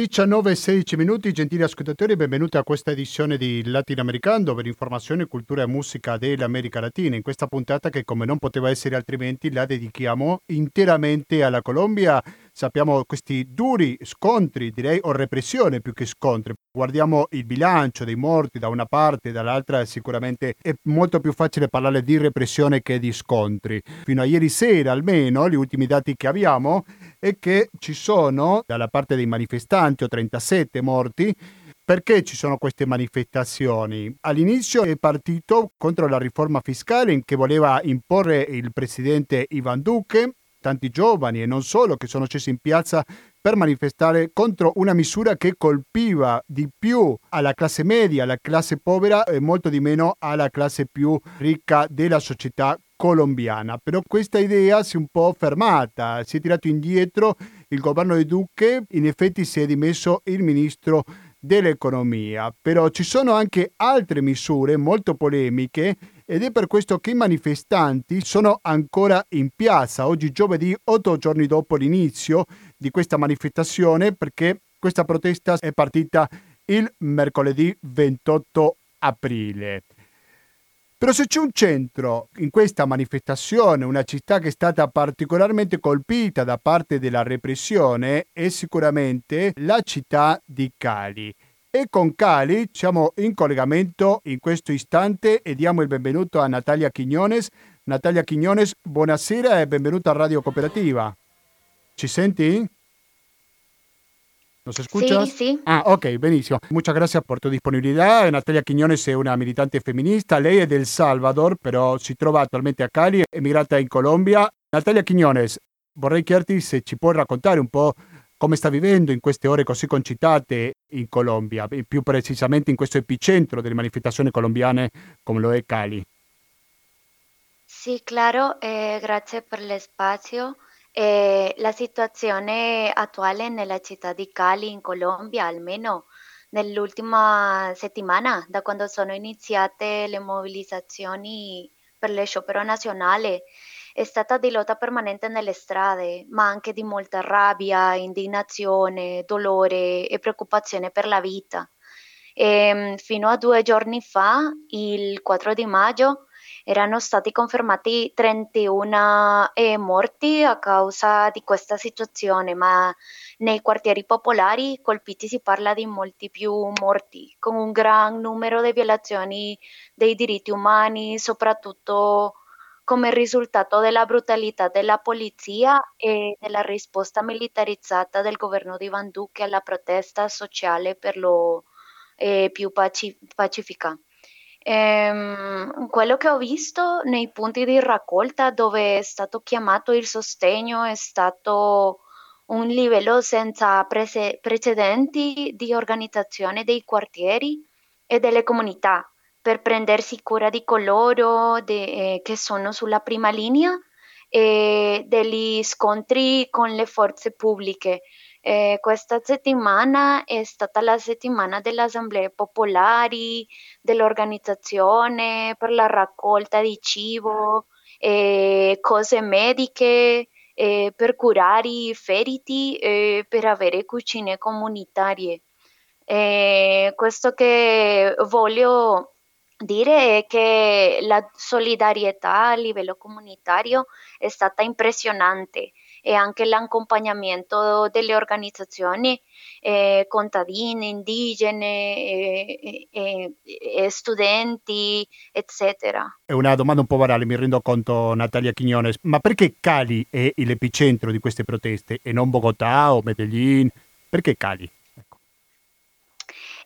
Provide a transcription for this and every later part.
19 e 16 minuti, gentili ascoltatori, benvenuti a questa edizione di Latinoamericano dove l'informazione, cultura e musica dell'America Latina. In questa puntata che come non poteva essere altrimenti la dedichiamo interamente alla Colombia. Sappiamo questi duri scontri, direi, o repressione più che scontri. Guardiamo il bilancio dei morti da una parte e dall'altra, sicuramente è molto più facile parlare di repressione che di scontri. Fino a ieri sera almeno, gli ultimi dati che abbiamo è che ci sono dalla parte dei manifestanti o 37 morti perché ci sono queste manifestazioni? All'inizio è partito contro la riforma fiscale che voleva imporre il presidente Ivan Duque, tanti giovani e non solo che sono scesi in piazza per manifestare contro una misura che colpiva di più alla classe media, alla classe povera e molto di meno alla classe più ricca della società colombiana. Però questa idea si è un po' fermata, si è tirato indietro il governo di Duque, in effetti si è dimesso il ministro dell'economia. Però ci sono anche altre misure molto polemiche ed è per questo che i manifestanti sono ancora in piazza oggi giovedì, otto giorni dopo l'inizio di questa manifestazione, perché questa protesta è partita il mercoledì 28 aprile. Però se c'è un centro in questa manifestazione, una città che è stata particolarmente colpita da parte della repressione, è sicuramente la città di Cali. E con Cali siamo in collegamento in questo istante e diamo il benvenuto a Natalia Quignones. Natalia Quignones, buonasera e benvenuta a Radio Cooperativa. Ci senti? ¿Nos escuchas? Sí, sí. Ah, ok, benissimo. Muchas gracias por tu disponibilità. Natalia Quiñones è una militante femminista, lei è del Salvador, però si trova attualmente a Cali, emigrata in Colombia. Natalia Quiñones, vorrei chiederti se ci puoi raccontare un po' come sta vivendo in queste ore così concitate in Colombia, più precisamente in questo epicentro delle manifestazioni colombiane come lo è Cali. Sì, claro, eh, grazie per l'espazio. Eh, la situazione attuale nella città di Cali, in Colombia, almeno nell'ultima settimana, da quando sono iniziate le mobilizzazioni per lo sciopero nazionale, è stata di lotta permanente nelle strade, ma anche di molta rabbia, indignazione, dolore e preoccupazione per la vita. E, ehm, fino a due giorni fa, il 4 di maggio, erano stati confermati 31 eh, morti a causa di questa situazione, ma nei quartieri popolari colpiti si parla di molti più morti, con un gran numero di violazioni dei diritti umani, soprattutto come risultato della brutalità della polizia e della risposta militarizzata del governo di Van Duque alla protesta sociale per lo eh, più paci- pacifica. Ehm, quello che ho visto nei punti di raccolta dove è stato chiamato il sostegno è stato un livello senza prese- precedenti di organizzazione dei quartieri e delle comunità per prendersi cura di coloro de- eh, che sono sulla prima linea e degli scontri con le forze pubbliche eh, questa settimana è stata la settimana delle assemblee popolari, dell'organizzazione per la raccolta di cibo, eh, cose mediche, eh, per curare i feriti, eh, per avere cucine comunitarie. Eh, questo che voglio dire che la solidarietà a livello comunitario è stata impressionante e anche l'accompagnamento delle organizzazioni eh, contadine, indigene, eh, eh, studenti, eccetera. È una domanda un po' varale, mi rendo conto Natalia Quignones, ma perché Cali è l'epicentro di queste proteste e non Bogotà o Medellin? Perché Cali?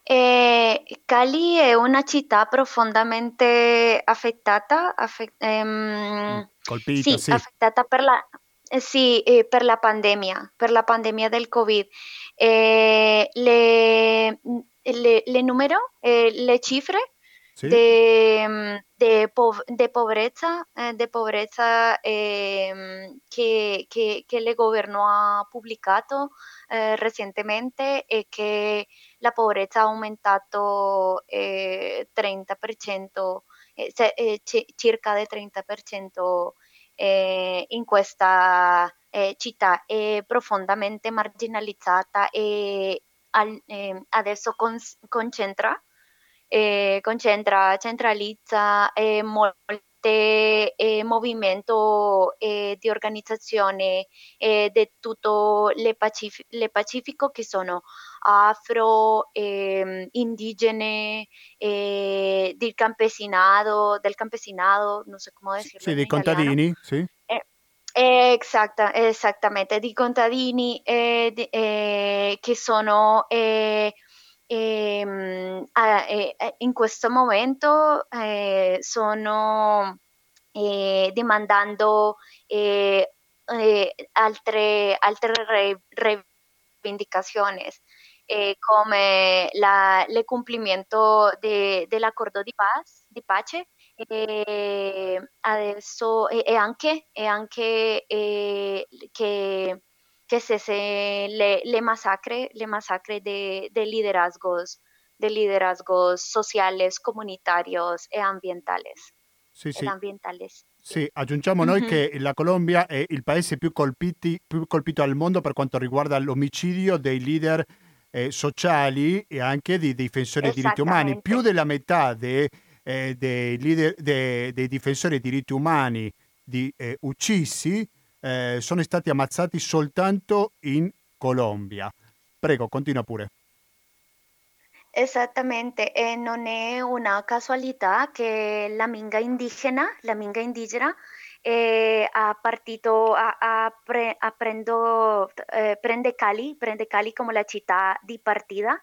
Eh, Cali è una città profondamente affettata, affett- ehm, colpita, sì, sì. affettata per la, eh, sì, eh, per la pandemia, per la pandemia del Covid. Eh, le, mm, le, le numero, eh, le cifre de, mm, de pov- de pobrezza, eh, de pobrezza ehm, che, che, che il governo ha pubblicato eh, recentemente è che la pobrezza ha aumentato eh, 30%, eh, eh, ci- circa del 30% eh, in questa eh, città. È profondamente marginalizzata e al, eh, adesso con, concentra, eh, concentra, centralizza eh, molte eh, movimento eh, di organizzazione eh, di tutto le, Pacif- le Pacifico che sono afro, eh, indigene, eh, del campesinato, del campesinato, non so come decirlo. Sì, dei contadini, sì. Eh, Exacta, esattamente, di contadini eh, di- eh, che sono eh, eh, eh, in questo momento eh, sono eh, demandando eh, eh, altre, altre re- reivindicaciones. eh, come la- il compimento de- di, paz, di pace e adesso e, e anche, anche eh, che, che cese le, le masacre, le masacre de, de liderazgos, de liderazgos sociales, comunitarios e ambientales. Sì, sì. ambientales. Sì, aggiungiamo noi Mhm. che la Colombia è il paese più, colpiti- più colpito al mondo per quanto riguarda l'omicidio dei leader eh, sociali e anche di difensori dei diritti umani. Più della metà de- eh, dei, leader- de- dei difensori dei diritti umani di, eh, uccisi eh, sono stati ammazzati soltanto in Colombia. Prego, continua pure. Esattamente, e non è una casualità che la minga indigena, la minga indigena, eh, ha partito, ha, ha pre- ha prendo- eh, prende Cali, prende Cali come la città di partita,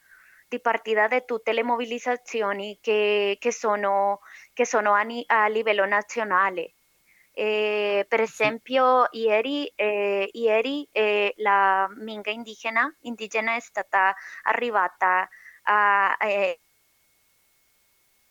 di partita di tutte le mobilizzazioni che, che sono, che sono a, a livello nazionale. Eh, per esempio, ieri, eh, ieri eh, la minga indigena, indigena è stata arrivata a, eh,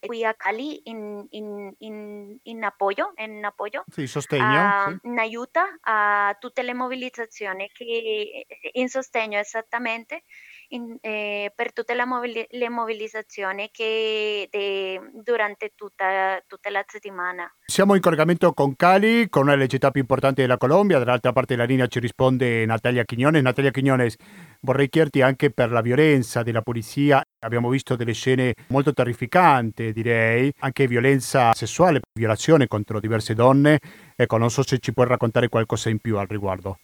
qui a Cali in, in, in, in apoyo, in apoyo Sì, sostegno. a, sì. in aiuta a tutte le mobilizzazioni che in sostegno esattamente in- eh, per tutte le, mobili- le mobilizzazioni che de- durante tutta, tutta la settimana. Siamo in collegamento con Cali, con una delle città più importanti della Colombia. Dall'altra parte della linea ci risponde Natalia Quiñones. Natalia Quiñones, vorrei chiederti anche per la violenza della polizia. Abbiamo visto delle scene molto terrificanti, direi, anche violenza sessuale, violazione contro diverse donne. Ecco, non so se ci puoi raccontare qualcosa in più al riguardo.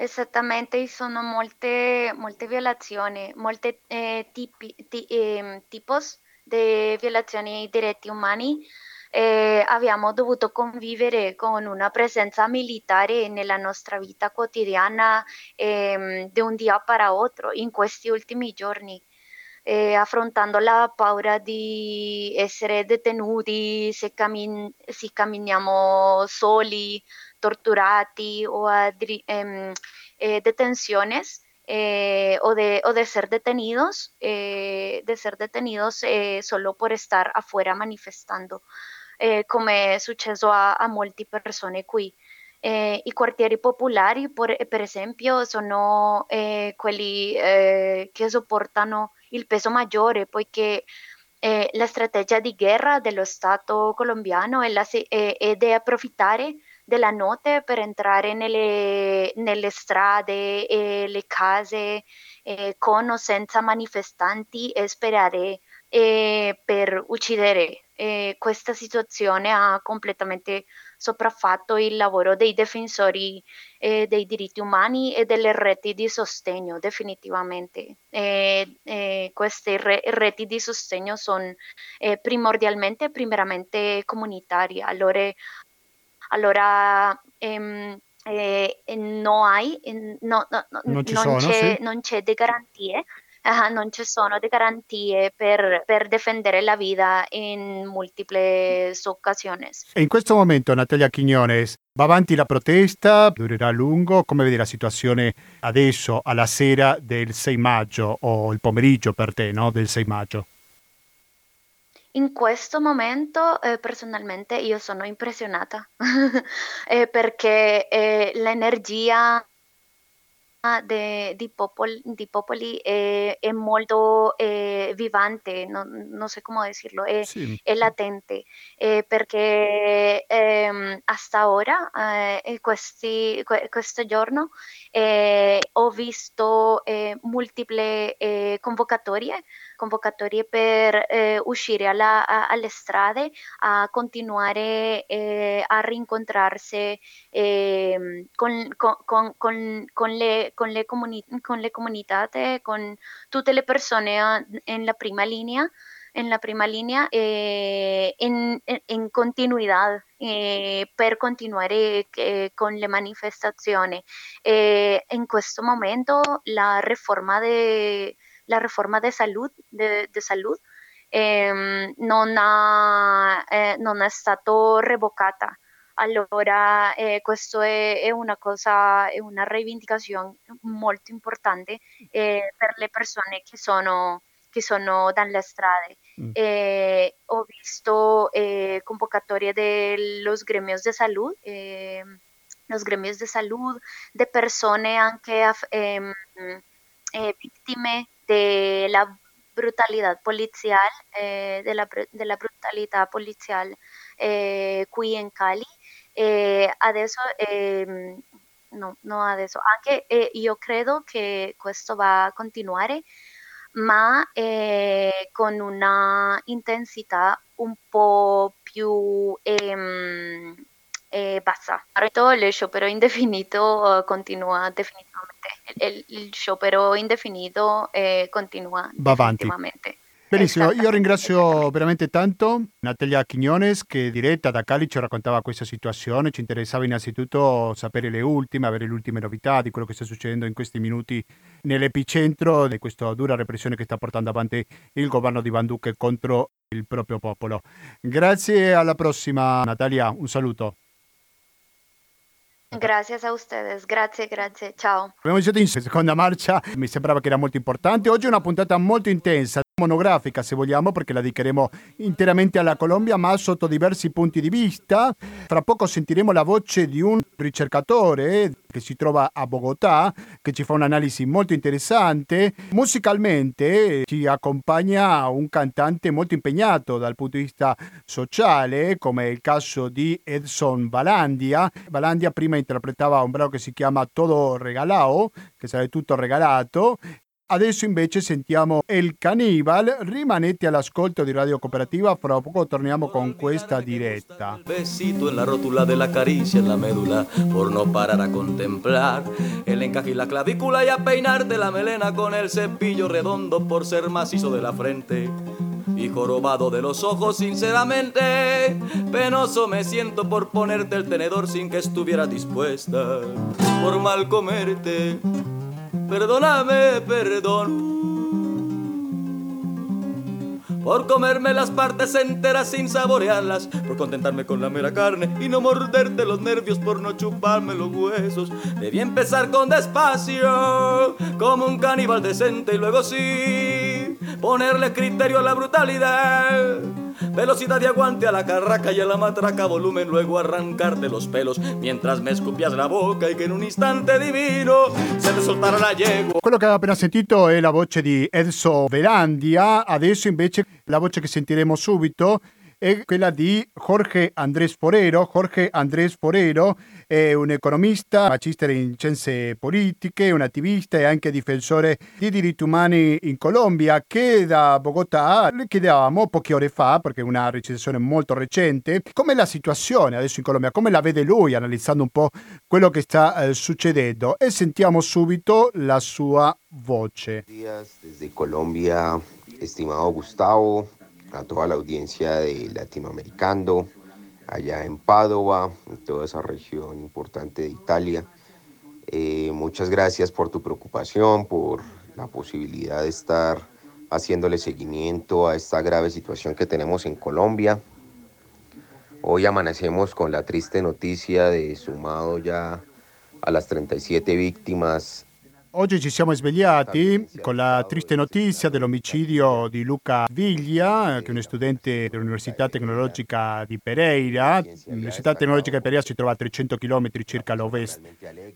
Esattamente, sono molte, molte violazioni, molte eh, tipi, ti- tipos di violazioni ai diritti umani. Eh, abbiamo dovuto convivere con una presenza militare nella nostra vita quotidiana ehm, di un dia per altro in questi ultimi giorni, eh, affrontando la paura di essere detenuti se, cammin- se camminiamo soli torturati o a em, eh, detenciones eh, o, de, o de ser detenidos, eh, de ser detenidos eh, solo por estar afuera manifestando, eh, come è successo a, a molte persone qui. Eh, I quartieri popolari, por, per esempio, sono eh, quelli eh, che sopportano il peso maggiore, poiché eh, la strategia di guerra dello Stato colombiano è, la, è- approfittare della notte per entrare nelle, nelle strade e le case eh, con o senza manifestanti e sperare eh, per uccidere. Eh, questa situazione ha completamente sopraffatto il lavoro dei difensori eh, dei diritti umani e delle reti di sostegno, definitivamente. Eh, eh, queste re- reti di sostegno sono eh, primordialmente, primeramente comunitarie. Allora, allora ehm, eh, no hai, eh, no- no- no- Non ci non sono, c'è, sì. non c'è de garantie, ah, non ci sono de garantie per, per difendere la vita in multiple occasioni. E in questo momento, Natalia Quiñones, va avanti la protesta? Durerà a lungo? Come vedi la situazione adesso, alla sera del 6 maggio, o il pomeriggio per te, no? Del 6 maggio? In questo momento, eh, personalmente, io sono impressionata eh, perché eh, l'energia de, di, Popol, di Popoli è, è molto eh, vivante, non, non, so come dirlo, è, sì. è latente, eh, perché ehm, hasta ora, eh, questi, questo giorno, ho visto multiple convocatorie, convocatorie per uscire alla, a, alle strade, a continuare a rincontrarsi ehm, con, con, con, con le con le, comuni- con le comunità, con tutte le persone nella prima linea, en la prima línea eh, en, en, continuidad eh, per continuare eh, con le manifestazioni. en questo momento la riforma de, la riforma de salud, de, de salud ehm, non, ha, non è stata revocata. Allora, eh, questo è, è, una cosa, è una rivendicazione molto importante eh, per le persone che sono, che sono dalle strade. Mm. Eh, ho visto eh, convocatorie de los gremios de salud, eh, los gremios de salud, de persone anche ehm, eh, vittime della brutalità poliziale, eh, della, della brutalità poliziale eh, qui in Cali. Eh, adesso eh, no, no adesso, anche eh, io credo che questo va a continuare, ma eh, con una intensità un po' più ehm, eh, bassa. Il sciopero indefinito continua definitivamente, il, il sciopero indefinito continua va avanti. Benissimo, io ringrazio veramente tanto Natalia Quiñones che diretta da Cali ci raccontava questa situazione, ci interessava innanzitutto sapere le ultime, avere le ultime novità di quello che sta succedendo in questi minuti nell'epicentro di questa dura repressione che sta portando avanti il governo di Van Duque contro il proprio popolo. Grazie, alla prossima Natalia, un saluto. Grazie a ustedes, grazie, grazie, ciao. Abbiamo iniziato in seconda marcia, mi sembrava che era molto importante. Oggi è una puntata molto intensa monografica se vogliamo perché la dedicheremo interamente alla Colombia ma sotto diversi punti di vista. Fra poco sentiremo la voce di un ricercatore che si trova a Bogotà che ci fa un'analisi molto interessante. Musicalmente ci accompagna un cantante molto impegnato dal punto di vista sociale come il caso di Edson Balandia. Balandia prima interpretava un brano che si chiama Todo Regalao, che sarebbe tutto regalato, Adesso invece sentiamo El Cannibal, rimanete all'ascolto di Radio Cooperativa, fra poco torniamo con questa diretta. Besito en la rótula de la caricia en la médula, por no parar a contemplar el encaje y la clavícula y a peinarte la melena con el cepillo redondo por ser macizo de la frente y jorobado de los ojos sinceramente. Penoso me siento por ponerte el tenedor sin que estuviera dispuesta, por mal comerte perdóname, perdón. Por comerme las partes enteras sin saborearlas, por contentarme con la mera carne y no morderte los nervios, por no chuparme los huesos. Debí empezar con despacio, como un caníbal decente, y luego sí, ponerle criterio a la brutalidad Velocidad y aguante a la carraca y a la matraca, volumen, luego arrancarte los pelos mientras me escupías la boca y che in un istante divino se te soltara la yegua. Quello che aveva appena sentito è la voce di Enzo Velandia, adesso invece la voce che sentiremo subito è quella di Jorge Andrés Forero. Jorge Andrés Forero è un economista, magistro in scienze politiche, un attivista e anche difensore di diritti umani in Colombia che da Bogotà le chiedevamo poche ore fa, perché è una recensione molto recente, com'è la situazione adesso in Colombia, come la vede lui analizzando un po' quello che sta eh, succedendo e sentiamo subito la sua voce. Desde Colombia, estimado Gustavo, a toda la audiencia de Latinoamericano, allá en Padova, en toda esa región importante de Italia. Eh, muchas gracias por tu preocupación, por la posibilidad de estar haciéndole seguimiento a esta grave situación que tenemos en Colombia. Hoy amanecemos con la triste noticia de sumado ya a las 37 víctimas Oggi ci siamo svegliati con la triste notizia dell'omicidio di Luca Viglia, che è uno studente dell'Università Tecnologica di Pereira. L'Università Tecnologica di Pereira si trova a 300 km circa all'ovest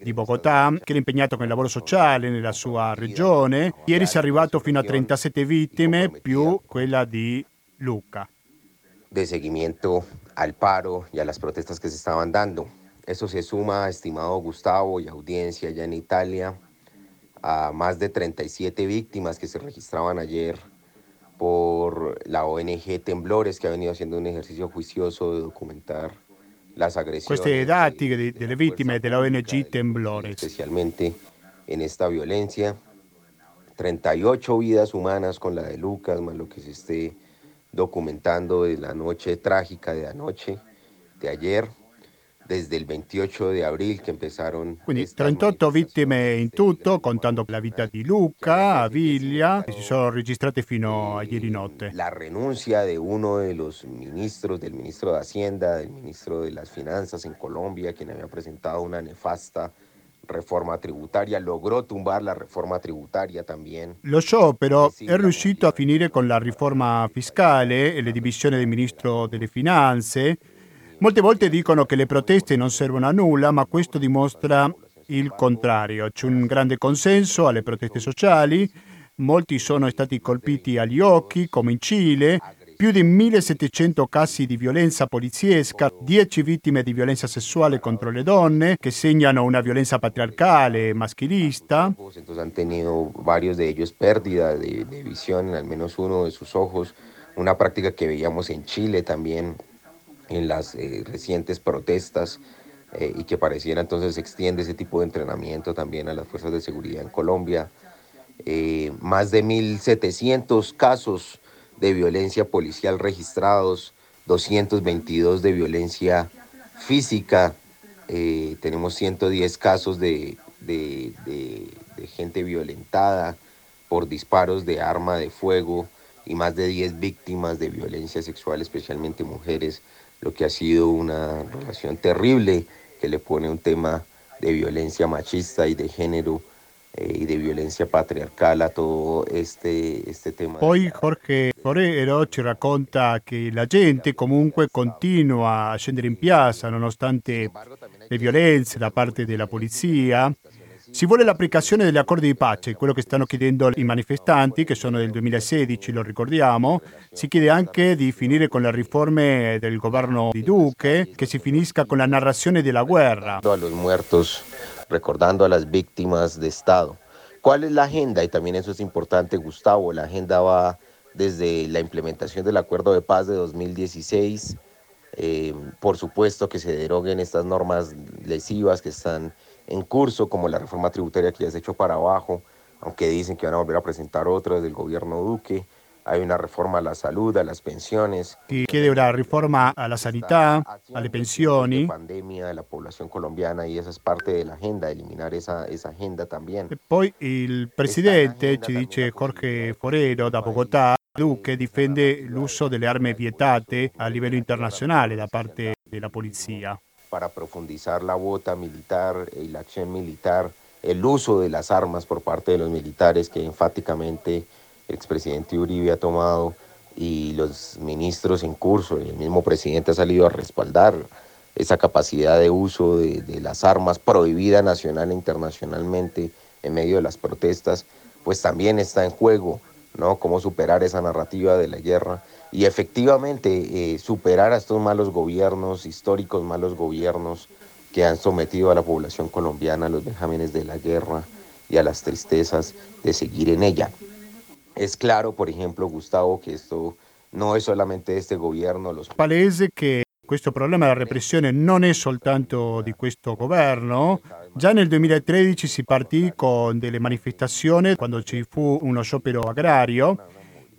di Bogotà, che era impegnato con il lavoro sociale nella sua regione. Ieri si è arrivato fino a 37 vittime, più quella di Luca. De seguimiento al paro y a las protestas que se estaban dando. Eso se suma, estimado Gustavo y audiencia allá en Italia, a más de 37 víctimas que se registraban ayer por la ONG Temblores, que ha venido haciendo un ejercicio juicioso de documentar las agresiones. Questi dati de, delle vittime della ONG Temblores. Especialmente en esta violencia. 38 vidas humanas con la de Lucas, más lo que se esté documentando de la noche trágica de anoche, de ayer. Desde il 28 di aprile che empezaron... Quindi 38 vittime in tutto, contando la vita di Luca, Viglia, che si sono registrate fino a ieri notte. La renuncia di uno de los ministros, del ministro de Hacienda, del ministro de las Finanzas en Colombia, quien había presentado una nefasta reforma tributaria, logrò tumbar la reforma tributaria también. Lo so, però è riuscito a finire con la riforma fiscale e le divisioni del ministro delle finanze Molte volte dicono che le proteste non servono a nulla, ma questo dimostra il contrario. C'è un grande consenso alle proteste sociali, molti sono stati colpiti agli occhi, come in Cile, più di 1700 casi di violenza poliziesca, 10 vittime di violenza sessuale contro le donne, che segnano una violenza patriarcale e maschilista. Han tenido varios de ellos pérdida de, de visión en al menos uno de sus ojos, una práctica que veíamos en Chile también en las eh, recientes protestas eh, y que pareciera entonces se extiende ese tipo de entrenamiento también a las fuerzas de seguridad en Colombia. Eh, más de 1.700 casos de violencia policial registrados, 222 de violencia física, tenemos 110 casos de, de, de gente violentada por disparos de arma de fuego y más de 10 víctimas de violencia sexual, especialmente mujeres lo que ha sido una relación terrible que le pone un tema de violencia machista y de género eh, y de violenza patriarcal a todo este, este tema. Poi Jorge Forero ci racconta che la gente comunque continua a scendere in piazza nonostante le violenze da parte della polizia si vuole l'applicazione degli accordi di pace, quello che stanno chiedendo i manifestanti, che sono del 2016, lo ricordiamo. Si chiede anche di finire con le riforme del governo di Duque, che si finisca con la narrazione della guerra. A los muertos, recordando a las víctimas de Estado. ¿Cuál es la agenda? Y también eso es importante, Gustavo. La agenda va desde la implementación del acuerdo de paz de 2016. Eh, por supuesto que se deroguen estas normas lesivas que están en curso, como la reforma tributaria que ya se echó para abajo, aunque dicen que van a volver a presentar otras del gobierno Duque. Hay una reforma a la salud, a las pensiones. Y chiede una riforma alla sanità, alle pensioni. La pandemia de la población colombiana y esa es parte de la agenda, eliminar esa, esa agenda también. Poi il presidente, ci dice Jorge Forero da Bogotà, Duque difende l'uso delle armi vietate a livello internazionale da parte della polizia. Para profundizar la bota militar y la acción militar, el uso de las armas por parte de los militares que enfáticamente el expresidente Uribe ha tomado y los ministros en curso el mismo presidente ha salido a respaldar esa capacidad de uso de, de, las armas prohibida nacional e internacionalmente en medio de las protestas, pues también está en juego, ¿no? Cómo superar esa narrativa de la guerra y efectivamente eh, superar a estos malos gobiernos, históricos malos gobiernos que han sometido a la población colombiana a los vejámenes de la guerra y a las tristezas de seguir en ella. Es claro, por ejemplo, Gustavo, que esto no es solamente este governo. Los... Palese che questo problema della repressione non è soltanto di questo governo. Già nel 2013 si partì con delle manifestazioni quando ci fu uno sciopero agrario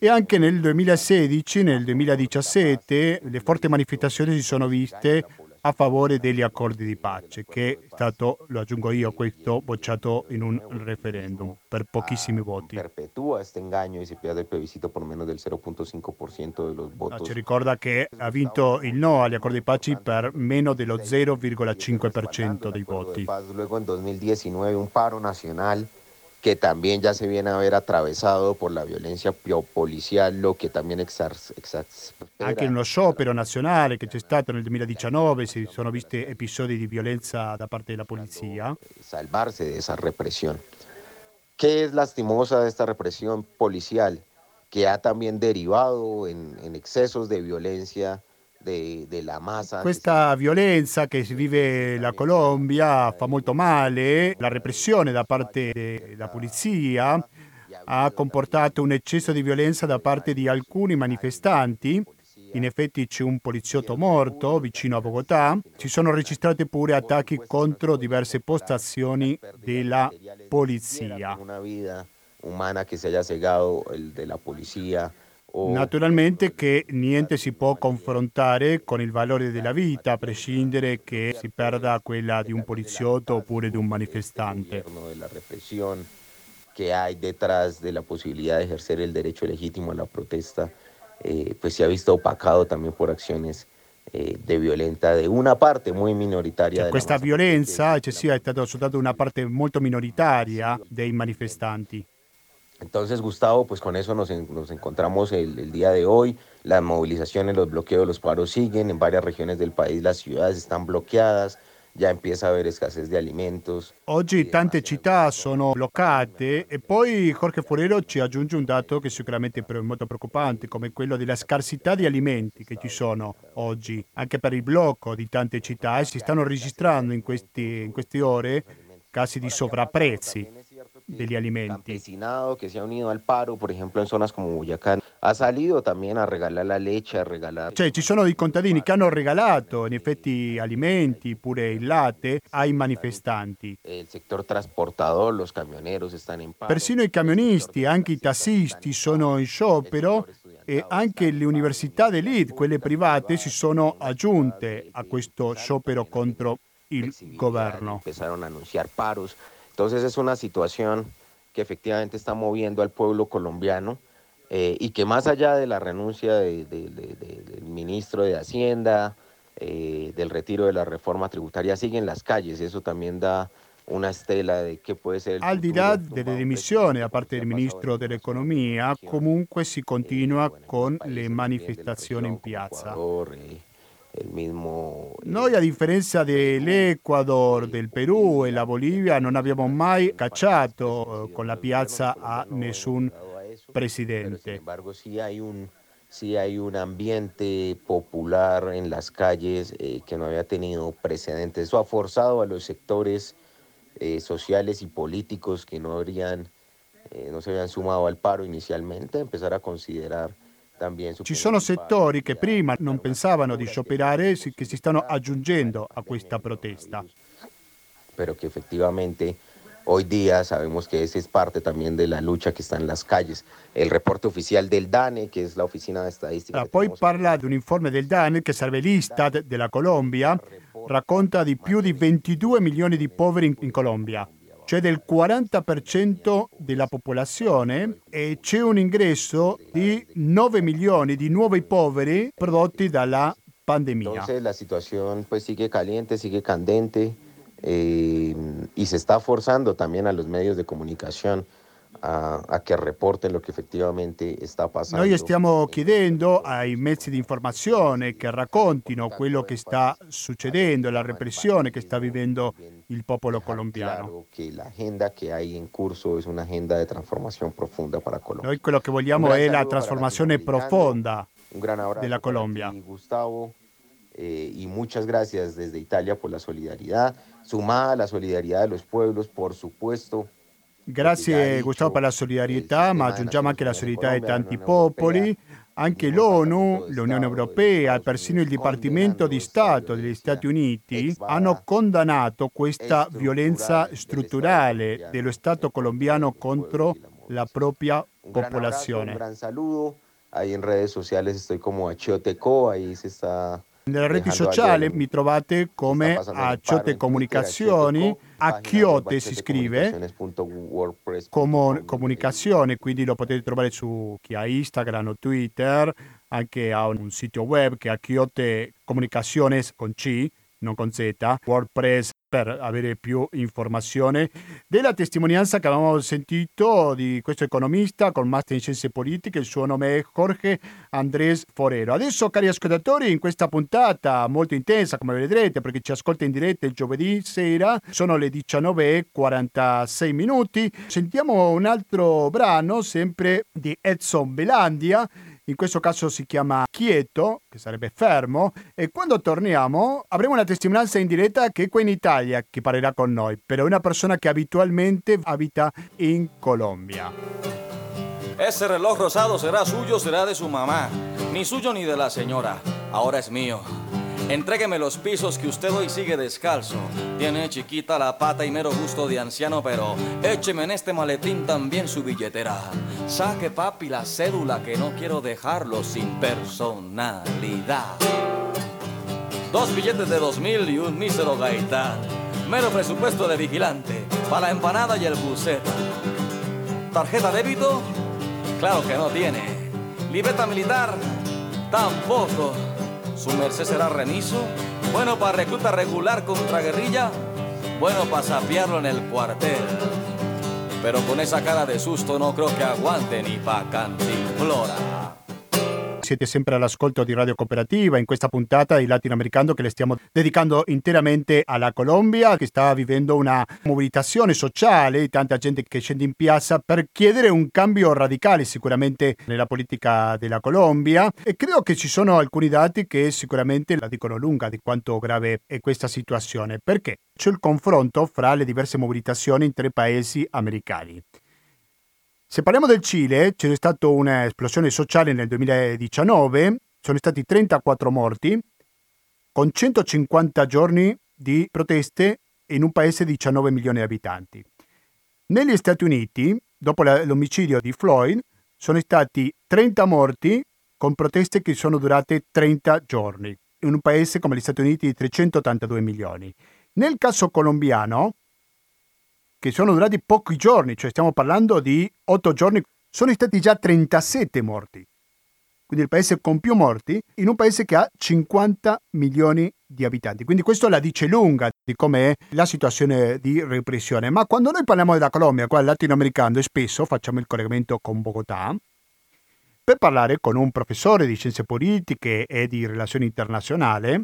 e anche nel 2016, nel 2017, le forti manifestazioni si sono viste a favore degli accordi di pace, che è stato, lo aggiungo io, questo bocciato in un referendum per pochissimi voti. Perpetua questo inganno e si perde il plebiscito per meno del 0.5% dei voti. Ci ricorda che ha vinto il no agli accordi di pace per meno dello 0,5% dei voti. Luego nel 2019 un paro nazionale que también ya se viene a ver atravesado por la violencia policial, lo che también exaspera. Anche nello sciopero nazionale che c'è stato nel 2019 si sono visti episodi di violenza da parte della polizia. Salvarse de esa represión. ¿Qué es lastimosa de esta represión policial? Que ha también derivado en, en excesos de violencia de, de la massa. Questa violenza che si vive la Colombia fa molto male, la repressione da parte della polizia ha comportato un eccesso di violenza da parte di alcuni manifestanti. In effetti c'è un poliziotto morto vicino a Bogotà. Ci sono registrati pure attacchi contro diverse postazioni della polizia. Una vita umana che si sia cegato della polizia Naturalmente che niente si può confrontare con il valore della vita, a prescindere che si perda quella di un poliziotto oppure di un manifestante. Que hay detrás de la posibilidad de ejercer el derecho legítimo a la protesta, eh, pues se ha visto opacado también por acciones eh, de violenta de una parte muy minoritaria. Cioè, questa violenza eccessiva è stata soltanto una parte molto minoritaria dei manifestanti. Entonces, Gustavo, pues con eso nos, nos encontramos el, el, día de hoy. Las movilizaciones, los bloqueos, los paros siguen. En varias regiones del país las ciudades están bloqueadas. Ya empieza a haber escasez di alimentos. Oggi tante città sono bloccate e poi Jorge Forero ci aggiunge un dato che sicuramente è molto preoccupante, come quello della scarsità di alimenti che ci sono oggi, anche per il blocco di tante città e si stanno registrando in, questi, in queste ore casi di sovrapprezzi degli alimenti. campesinado que se ha unido al paro, por ejemplo en zonas como Boyacá, ha salido también a regalar la leche, a regalar... Cioè ci sono dei contadini che hanno regalato in effetti alimenti, pure il latte, ai manifestanti. El sector transportador, los camioneros están en paro. Persino i camionisti, anche i tassisti sono in sciopero e anche le università d'elite, quelle private, si sono aggiunte a questo sciopero contro il governo. Empezaron a anunciar paros. Entonces es una situación que efectivamente está moviendo al pueblo colombiano eh, y que más allá de la renuncia de, de, de, del ministro de Hacienda, eh, del retiro de la reforma tributaria, siguen las calles. Eso también da una estela di che può essere Al di là delle dimissioni da parte del ministro dell'economia, comunque si continua con le manifestazioni in piazza. Mismo... Noi a differenza dell'Ecuador, del Perù e la Bolivia non abbiamo mai cacciato con la piazza a nessun presidente. Sin embargo, sí hay un, sí hay un ambiente popular en las calles eh, que no había tenido precedentes. Eso ha forzado a los sectores eh, sociales y políticos que no habrían, eh, no se habían sumado al paro inicialmente a empezar a considerar Ci sono settori che prima non pensavano di scioperare che si stanno aggiungendo a questa protesta. Pero que efectivamente hoy día sabemos que esa es parte también de la lucha que está en las calles. El reporte oficial del DANE, que es la Oficina Estadística. Allora, poi parla di un informe del DANE che serve l'Istat della Colombia, racconta di più di 22 milioni di poveri in, in Colombia cioè del 40% della popolazione e c'è un ingresso di 9 milioni di nuovi poveri prodotti dalla pandemia. La situación pues sigue caliente, sigue candente eh, se está forzando también a los medios de comunicación a, a, che reporten lo che effettivamente sta passando. Noi stiamo chiedendo ai mezzi di informazione che raccontino quello che sta succedendo, la repressione che sta vivendo il popolo colombiano. Che l'agenda che hai in corso è un'agenda di trasformazione profonda per Colombia. Noi quello che vogliamo è la trasformazione profonda della Colombia. Gustavo eh, y muchas gracias desde Italia por la solidaridad, sumada a la solidaridad de los pueblos, por supuesto. Grazie Gustavo per la solidarietà, ma aggiungiamo anche la solidarietà di tanti popoli. Anche l'ONU, l'Unione Europea e persino il Dipartimento di Stato degli Stati Uniti hanno condannato questa violenza strutturale dello Stato colombiano contro la propria popolazione. Un gran saludo. Ahí en redes sociales estoy como Achioteco, ahí se está nelle reti sociali mi trovate come Acciote Comunicazioni, a Chiote si scrive, come comunicazione, quindi lo potete trovare su chi ha Instagram o Twitter, anche ha un sito web che è Chiote Comunicaciones con C, non con Z, WordPress per avere più informazione della testimonianza che avevamo sentito di questo economista con master in scienze politiche, il suo nome è Jorge Andrés Forero. Adesso cari ascoltatori, in questa puntata molto intensa, come vedrete, perché ci ascolta in diretta il giovedì sera, sono le 19.46 minuti, sentiamo un altro brano sempre di Edson Belandia in questo caso si chiama quieto, che sarebbe fermo, e quando torniamo avremo una testimonianza in diretta che è Italia che parlerà con noi, però è una persona che abitualmente abita in Colombia. Ese reloj rosado será suyo, será de su mamá, ni suyo ni de la señora, ahora es mío. Entrégueme los pisos que usted hoy sigue descalzo. Tiene chiquita la pata y mero gusto de anciano, pero écheme en este maletín también su billetera. Saque papi la cédula que no quiero dejarlo sin personalidad. Dos billetes de dos mil y un mísero gaitán. Mero presupuesto de vigilante para la empanada y el buceta. ¿Tarjeta débito? Claro que no tiene. Libreta militar? Tampoco. ¿Su merced será remiso? Bueno para recluta regular contra guerrilla, bueno para sapearlo en el cuartel. Pero con esa cara de susto no creo que aguante ni pa' cantinflora. Siete sempre all'ascolto di Radio Cooperativa in questa puntata di Latinoamericano che le stiamo dedicando interamente alla Colombia che sta vivendo una mobilitazione sociale, tanta gente che scende in piazza per chiedere un cambio radicale sicuramente nella politica della Colombia e credo che ci sono alcuni dati che sicuramente la dicono lunga di quanto grave è questa situazione. Perché? C'è il confronto fra le diverse mobilitazioni in tre paesi americani. Se parliamo del Cile, c'è stata un'esplosione sociale nel 2019, sono stati 34 morti, con 150 giorni di proteste in un paese di 19 milioni di abitanti. Negli Stati Uniti, dopo l'omicidio di Floyd, sono stati 30 morti con proteste che sono durate 30 giorni, in un paese come gli Stati Uniti di 382 milioni. Nel caso colombiano, che sono durati pochi giorni, cioè stiamo parlando di 8 giorni, sono stati già 37 morti. Quindi il paese con più morti in un paese che ha 50 milioni di abitanti. Quindi questo la dice lunga di com'è la situazione di repressione. Ma quando noi parliamo della Colombia, qua latinoamericano, e spesso facciamo il collegamento con Bogotà, per parlare con un professore di scienze politiche e di relazioni internazionali,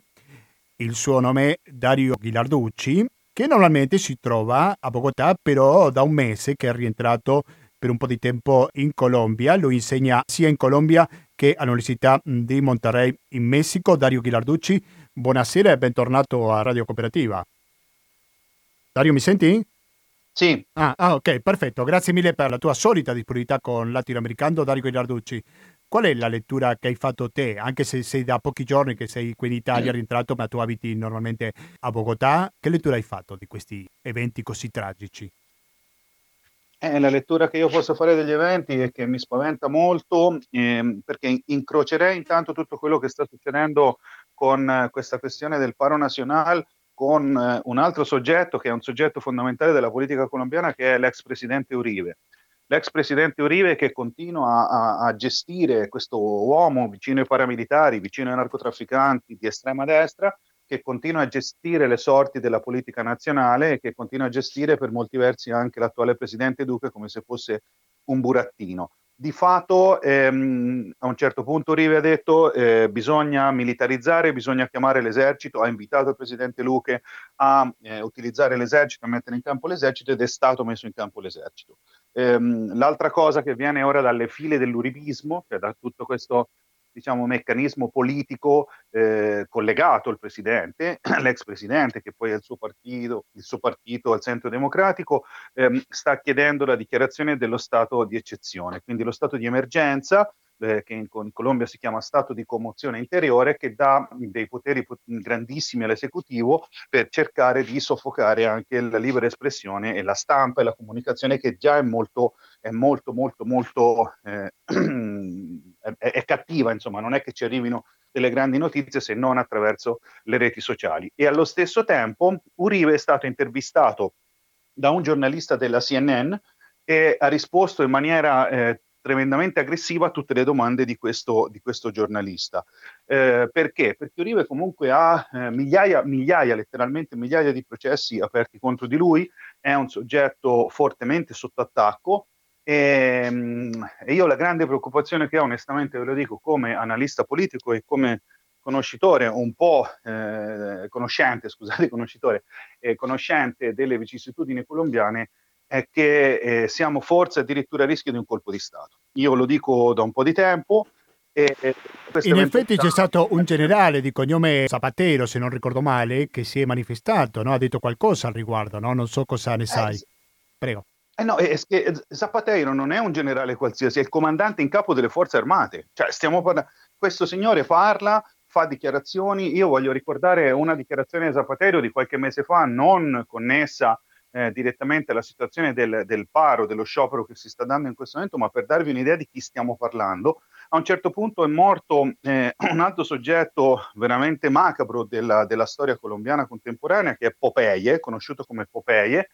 il suo nome è Dario Ghilarducci, che normalmente si trova a Bogotà, però da un mese che è rientrato per un po' di tempo in Colombia, lo insegna sia in Colombia che all'Università di Monterrey in Messico. Dario Ghilarducci, buonasera e bentornato a Radio Cooperativa. Dario, mi senti? Sì. Ah, ah, ok, perfetto. Grazie mille per la tua solita disponibilità con latinoamericano, Dario Ghilarducci. Qual è la lettura che hai fatto te, anche se sei da pochi giorni che sei qui in Italia rientrato, ma tu abiti normalmente a Bogotà? Che lettura hai fatto di questi eventi così tragici? Eh, la lettura che io posso fare degli eventi è che mi spaventa molto eh, perché incrocerei intanto tutto quello che sta succedendo con eh, questa questione del paro nazionale con eh, un altro soggetto che è un soggetto fondamentale della politica colombiana che è l'ex presidente Uribe l'ex presidente Uribe che continua a, a, gestire questo uomo vicino ai paramilitari, vicino ai narcotrafficanti di estrema destra, che continua a gestire le sorti della politica nazionale e che continua a gestire per molti versi anche l'attuale presidente Duque come se fosse un burattino di fatto ehm, a un certo punto Rive ha detto eh, bisogna militarizzare, bisogna chiamare l'esercito, ha invitato il presidente Luque a eh, utilizzare l'esercito, a mettere in campo l'esercito ed è stato messo in campo l'esercito. Ehm, l'altra cosa che viene ora dalle file dell'uribismo, cioè da tutto questo diciamo, meccanismo politico eh, collegato al presidente, l'ex presidente che poi è il suo partito, il suo partito al centro democratico, ehm, sta chiedendo la dichiarazione dello stato di eccezione, quindi lo stato di emergenza eh, che in, in, Colombia si chiama stato di commozione interiore, che dà dei poteri grandissimi all'esecutivo per cercare di soffocare anche la libera espressione e la stampa e la comunicazione che già è molto, è molto, molto, molto eh, è, è cattiva, insomma, non è che ci arrivino delle grandi notizie se non attraverso le reti sociali. E allo stesso tempo Uribe è stato intervistato da un giornalista della CNN e ha risposto in maniera eh, tremendamente aggressiva a tutte le domande di questo, di questo giornalista. Eh, perché? Perché Uribe comunque ha eh, migliaia, migliaia, letteralmente migliaia di processi aperti contro di lui, è un soggetto fortemente sotto attacco e, ehm, e io la grande preoccupazione che ho, onestamente ve lo dico, come analista politico e come conoscitore, un po' eh, conoscente, scusate, conoscitore, eh, conoscente delle vicissitudini colombiane, è che eh, siamo forse addirittura a rischio di un colpo di Stato. Io lo dico da un po' di tempo. E, In effetti c'è stato un generale di cognome Zapatero, se non ricordo male, che si è manifestato, no? ha detto qualcosa al riguardo, no? non so cosa ne eh, sai. Prego. Eh no, è che Zapatero non è un generale qualsiasi, è il comandante in capo delle forze armate. Cioè, stiamo parlando, questo signore parla fa dichiarazioni. Io voglio ricordare una dichiarazione di Zapatero di qualche mese fa, non connessa eh, direttamente alla situazione del, del, paro, dello sciopero che si sta dando in questo momento, ma per darvi un'idea di chi stiamo parlando. A un certo punto è morto eh, un altro soggetto veramente macabro della, della, storia colombiana contemporanea, che è Popeye, conosciuto come Popeye,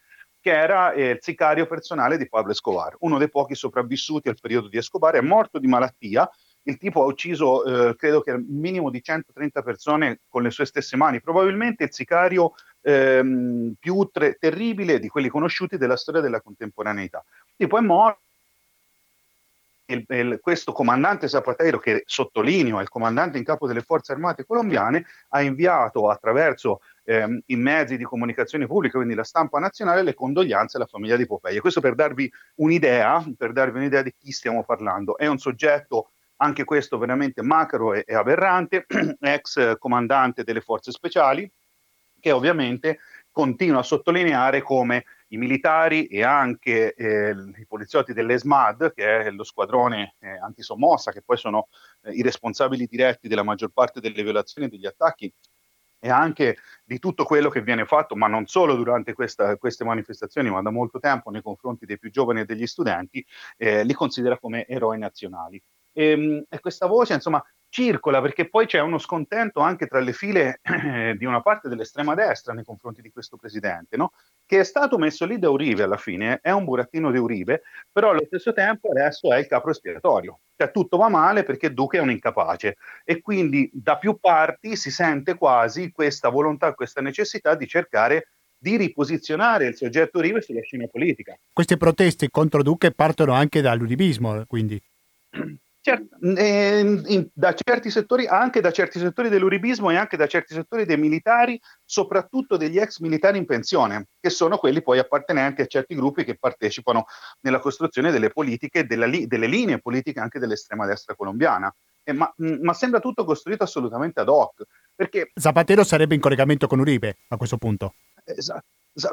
che era eh, il sicario personale di Pablo Escobar, uno dei pochi sopravvissuti al periodo di Escobar, è morto di malattia il tipo ha ucciso eh, credo che un minimo di 130 persone con le sue stesse mani, probabilmente il sicario ehm, più tre- terribile di quelli conosciuti della storia della contemporaneità. Il tipo è morto. Il, il, questo comandante Zapatero, che sottolineo è il comandante in capo delle forze armate colombiane, ha inviato attraverso ehm, i mezzi di comunicazione pubblica, quindi la stampa nazionale, le condoglianze alla famiglia di Popeye. Questo per darvi un'idea, per darvi un'idea di chi stiamo parlando. È un soggetto anche questo veramente macro e, e aberrante, ex comandante delle forze speciali, che ovviamente continua a sottolineare come i militari e anche eh, i poliziotti dell'ESMAD, che è lo squadrone eh, antisommossa, che poi sono eh, i responsabili diretti della maggior parte delle violazioni e degli attacchi, e anche di tutto quello che viene fatto, ma non solo durante questa, queste manifestazioni, ma da molto tempo nei confronti dei più giovani e degli studenti, eh, li considera come eroi nazionali. E, ehm, e questa voce, insomma, circola perché poi c'è uno scontento anche tra le file eh, di una parte dell'estrema destra nei confronti di questo presidente, no? che è stato messo lì da Uribe alla fine, è un burattino di Uribe, però allo stesso tempo adesso è il capo espiatorio. Cioè tutto va male perché Duque è un incapace e quindi da più parti si sente quasi questa volontà, questa necessità di cercare di riposizionare il soggetto Uribe sulla scena politica. Queste proteste contro Duque partono anche dall'uribismo, quindi. Certo, eh, in, da certi settori, anche da certi settori dell'uribismo e anche da certi settori dei militari, soprattutto degli ex militari in pensione, che sono quelli poi appartenenti a certi gruppi che partecipano nella costruzione delle politiche, li, delle linee politiche anche dell'estrema destra colombiana. Eh, ma, ma, sembra tutto costruito assolutamente ad hoc. Perché... Zapatero sarebbe in collegamento con Uribe a questo punto.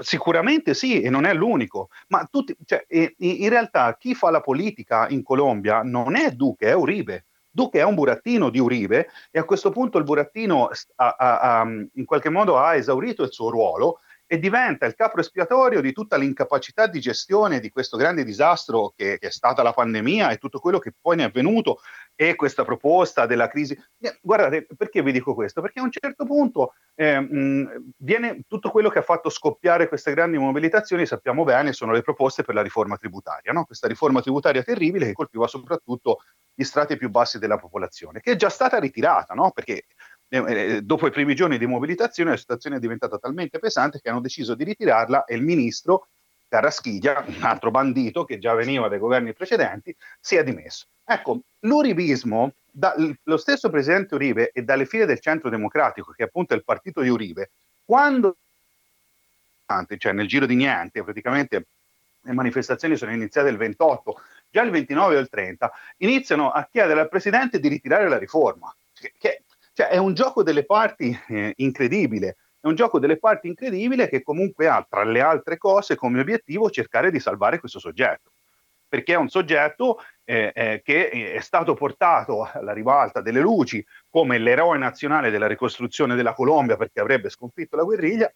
Sicuramente sì, e non è l'unico, ma tutti, cioè, in realtà chi fa la politica in Colombia non è Duque, è Uribe. Duque è un burattino di Uribe e a questo punto il burattino ha, ha, ha, in qualche modo ha esaurito il suo ruolo e diventa il capo espiatorio di tutta l'incapacità di gestione di questo grande disastro che, che, è stata la pandemia e tutto quello che poi ne è avvenuto e questa proposta della crisi. Eh, guardate, perché vi dico questo? Perché a un certo punto eh, mh, viene tutto quello che ha fatto scoppiare queste grandi mobilitazioni, sappiamo bene, sono le proposte per la riforma tributaria, no? questa riforma tributaria terribile che colpiva soprattutto gli strati più bassi della popolazione, che è già stata ritirata, no? perché dopo i primi giorni di mobilitazione la situazione è diventata talmente pesante che hanno deciso di ritirarla e il ministro Carraschiglia, un altro bandito che già veniva dai governi precedenti, si è dimesso. Ecco, l'uribismo, da, lo stesso presidente Uribe e dalle file del centro democratico, che appunto è il partito di Uribe, quando, cioè nel giro di niente, praticamente le manifestazioni sono iniziate il 28, già il 29 o il 30, iniziano a chiedere al presidente di ritirare la riforma, che, cioè è un gioco delle parti eh, incredibile, è un gioco delle parti incredibile che comunque ha, tra le altre cose, come obiettivo cercare di salvare questo soggetto. Perché è un soggetto eh, eh, che è stato portato alla ribalta delle luci come l'eroe nazionale della ricostruzione della Colombia perché avrebbe sconfitto la guerriglia,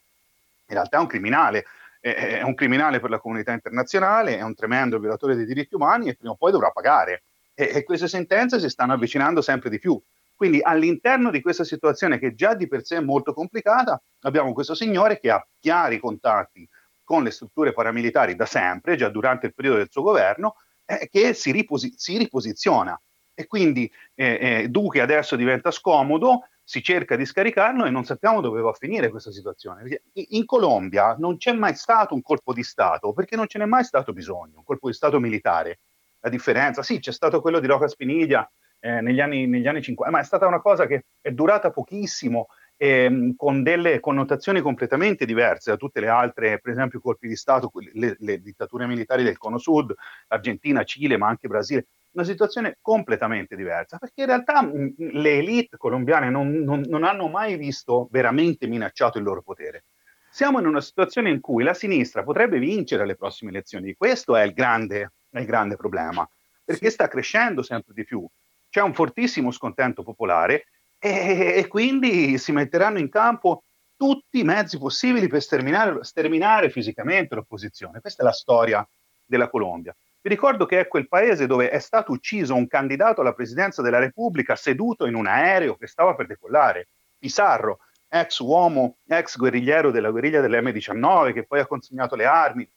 in realtà è un criminale, è un criminale per la comunità internazionale, è un tremendo violatore dei diritti umani e prima o poi dovrà pagare. E, e queste sentenze si stanno avvicinando sempre di più. Quindi all'interno di questa situazione che già di per sé è molto complicata, abbiamo questo signore che ha chiari contatti con le strutture paramilitari da sempre, già durante il periodo del suo governo, eh, che si, riposi- si, riposiziona. E quindi eh, eh, Duque adesso diventa scomodo, si cerca di scaricarlo e non sappiamo dove va a finire questa situazione. In Colombia non c'è mai stato un colpo di Stato perché non ce n'è mai stato bisogno, un colpo di Stato militare. La differenza, sì, c'è stato quello di Roca Spiniglia eh, negli, anni, negli anni 50, ma è stata una cosa che è durata pochissimo ehm, con delle connotazioni completamente diverse da tutte le altre, per esempio colpi di Stato, le, le dittature militari del Cono Sud, Argentina, Cile, ma anche Brasile, una situazione completamente diversa, perché in realtà mh, le elite colombiane non, non, non hanno mai visto veramente minacciato il loro potere. Siamo in una situazione in cui la sinistra potrebbe vincere le prossime elezioni, questo è il grande, è il grande problema, perché sta crescendo sempre di più. C'è un fortissimo scontento popolare e, e quindi si metteranno in campo tutti i mezzi possibili per sterminare, sterminare fisicamente l'opposizione. Questa è la storia della Colombia. Vi ricordo che è quel paese dove è stato ucciso un candidato alla presidenza della Repubblica seduto in un aereo che stava per decollare. Pizarro, ex uomo, ex guerrigliero della guerriglia dell'M19 che poi ha consegnato le armi.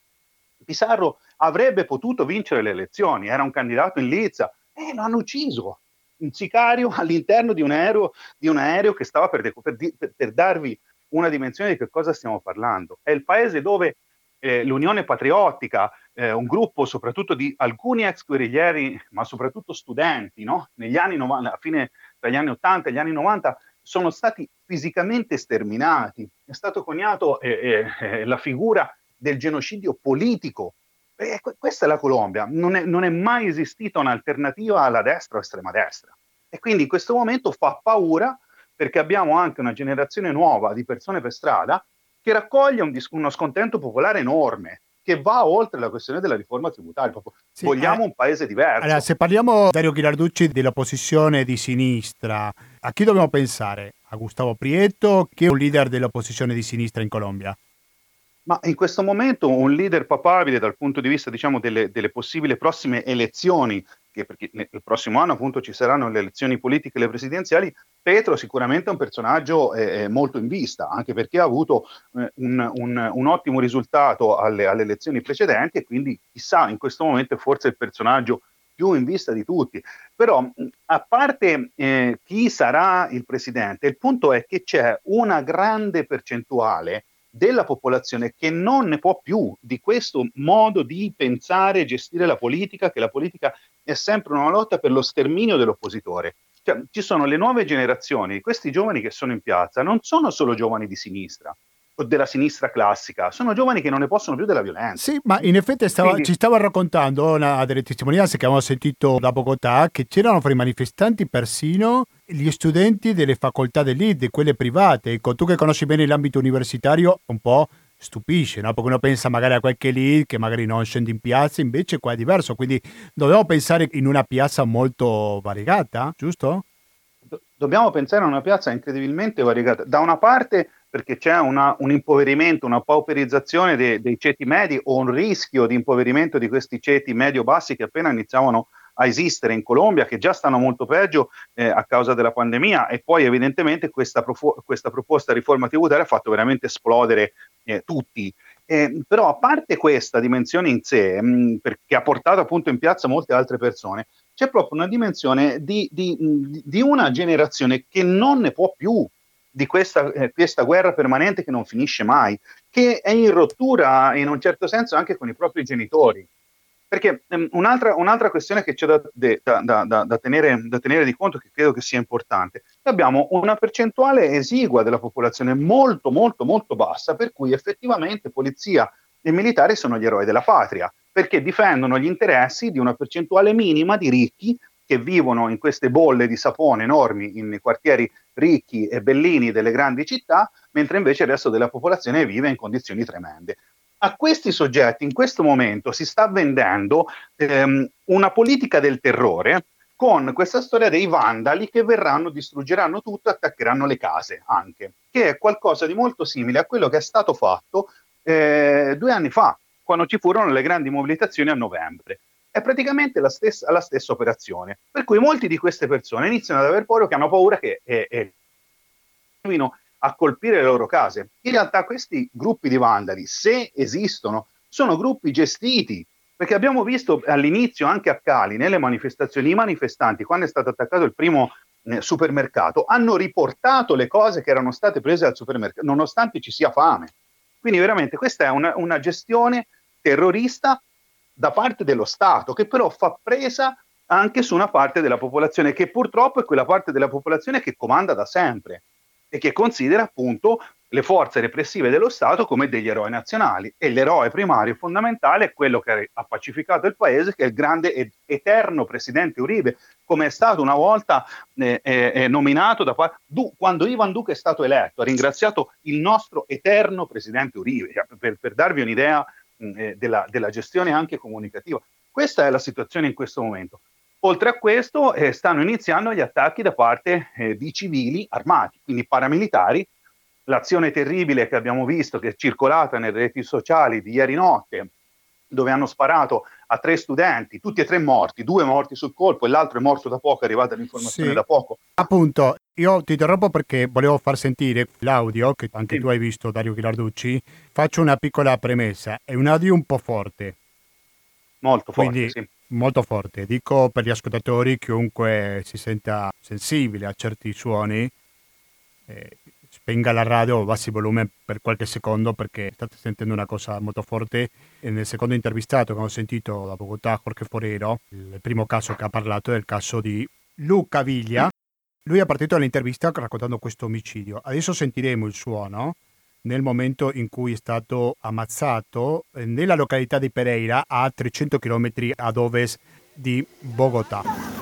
Pizarro avrebbe potuto vincere le elezioni, era un candidato in lizza e lo hanno ucciso un sicario all'interno di un aereo, di un aereo che stava per, per, per, darvi una dimensione di che cosa stiamo parlando. È il paese dove eh, l'Unione Patriottica, eh, un gruppo soprattutto di alcuni ex guerriglieri, ma soprattutto studenti, no? negli anni 90, a fine tra gli anni 80 e gli anni 90, sono stati fisicamente sterminati. È stato coniato eh, eh, eh la figura del genocidio politico e questa è la Colombia, non è, non è mai esistita un'alternativa alla destra o estrema destra. E quindi in questo momento fa paura perché abbiamo anche una generazione nuova di persone per strada che raccoglie un dis- uno scontento popolare enorme che va oltre la questione della riforma tributaria. Sì, Vogliamo eh, un paese diverso. Allora, se parliamo, Dario Ghilarducci, dell'opposizione di sinistra, a chi dobbiamo pensare? A Gustavo Prieto, che è un leader dell'opposizione di sinistra in Colombia? Ma in questo momento un leader papabile dal punto di vista diciamo, delle, delle possibili prossime elezioni, che perché nel prossimo anno appunto ci saranno le elezioni politiche e le presidenziali, Petro sicuramente è un personaggio eh, molto in vista, anche perché ha avuto eh, un, un, un, ottimo risultato alle, alle, elezioni precedenti e quindi chissà in questo momento è forse il personaggio più in vista di tutti. Però a parte eh, chi sarà il presidente, il punto è che c'è una grande percentuale della popolazione che non ne può più di questo modo di pensare e gestire la politica, che la politica è sempre una lotta per lo sterminio dell'oppositore. Cioè, ci sono le nuove generazioni, questi giovani che sono in piazza non sono solo giovani di sinistra, o della sinistra classica, sono giovani che non ne possono più della violenza. Sì, ma in effetti stava, Quindi... ci stava raccontando una delle testimonianze che abbiamo sentito da Bogotà che c'erano fra i manifestanti persino gli studenti delle facoltà dell'ID, quelle private. Ecco, tu che conosci bene l'ambito universitario, un po' stupisce, no? Perché uno pensa magari a qualche lead che magari non scende in piazza, invece qua è diverso, quindi dobbiamo pensare in una piazza molto variegata, giusto? dobbiamo pensare a una piazza incredibilmente variegata. Da una parte perché c'è una, un impoverimento, una pauperizzazione dei, dei ceti medi o un rischio di impoverimento di questi ceti medio-bassi che appena iniziavano a esistere in Colombia, che già stanno molto peggio eh, a causa della pandemia e poi evidentemente questa, profo- questa proposta riforma tributaria ha fatto veramente esplodere eh, tutti. Eh, però a parte questa dimensione in sé, mh, che ha portato appunto in piazza molte altre persone, c'è proprio una dimensione di, di, di una generazione che non ne può più di questa, eh, questa, guerra permanente che non finisce mai, che è in rottura in un certo senso anche con i propri genitori. Perché um, un'altra, un'altra, questione che c'è da, da, da, da, tenere, da tenere di conto, che credo che sia importante, abbiamo una percentuale esigua della popolazione molto, molto, molto bassa, per cui effettivamente polizia e militari sono gli eroi della patria, perché difendono gli interessi di una percentuale minima di ricchi che vivono in queste bolle di sapone enormi in quartieri ricchi e bellini delle grandi città, mentre invece il resto della popolazione vive in condizioni tremende a questi soggetti in questo momento si sta vendendo ehm, una politica del terrore con questa storia dei vandali che verranno, distruggeranno tutto attaccheranno le case anche, che è qualcosa di molto simile a quello che è stato fatto eh, due anni fa, quando ci furono le grandi mobilitazioni a novembre. È praticamente la stessa, la stessa operazione. Per cui molti di queste persone iniziano ad aver paura che hanno paura che eh, a colpire le loro case. In realtà questi gruppi di vandali, se esistono, sono gruppi gestiti Perché abbiamo visto all'inizio anche a Cali, nelle manifestazioni, i manifestanti, quando è stato attaccato il primo eh, supermercato, hanno riportato le cose che erano state prese al supermercato, nonostante ci sia fame. Quindi veramente questa è una, una gestione terrorista da parte dello Stato, che però fa presa anche su una parte della popolazione, che purtroppo è quella parte della popolazione che comanda da sempre e che considera appunto le forze repressive dello Stato come degli eroi nazionali. E l'eroe primario e fondamentale è quello che ha pacificato il paese, che è il grande ed eterno presidente Uribe, come è stato una volta eh, eh, nominato da du, quando Ivan Duque è stato eletto, ha ringraziato il nostro eterno presidente Uribe, cioè, per, per darvi un'idea mh, eh, della, della gestione anche comunicativa. Questa è la situazione in questo momento. Oltre a questo eh, stanno iniziando gli attacchi da parte eh, di civili armati, quindi paramilitari. L'azione terribile che abbiamo visto, che è circolata nelle reti sociali di ieri notte, dove hanno sparato a tre studenti, tutti e tre morti, due morti sul colpo e l'altro è morto da poco, è arrivata l'informazione Sì. da poco. Appunto, io ti interrompo perché volevo far sentire l'audio che anche Sì. tu hai visto, Dario Ghilarducci. Faccio una piccola premessa. È un audio un po' forte, Molto forte, quindi sì. molto forte. Dico per gli ascoltatori, chiunque si senta sensibile a certi suoni, eh, spenga la radio o bassi il volume per qualche secondo perché state sentendo una cosa molto forte. E nel secondo intervistato che ho sentito da Bogotà, Jorge Forero, il primo caso che ha parlato è il caso di Luca Viglia. Lui ha partito dall'intervista raccontando questo omicidio. Adesso sentiremo il suono nel momento in cui è stato ammazzato eh, nella località di Pereira a 300 km ad ovest di Bogotà.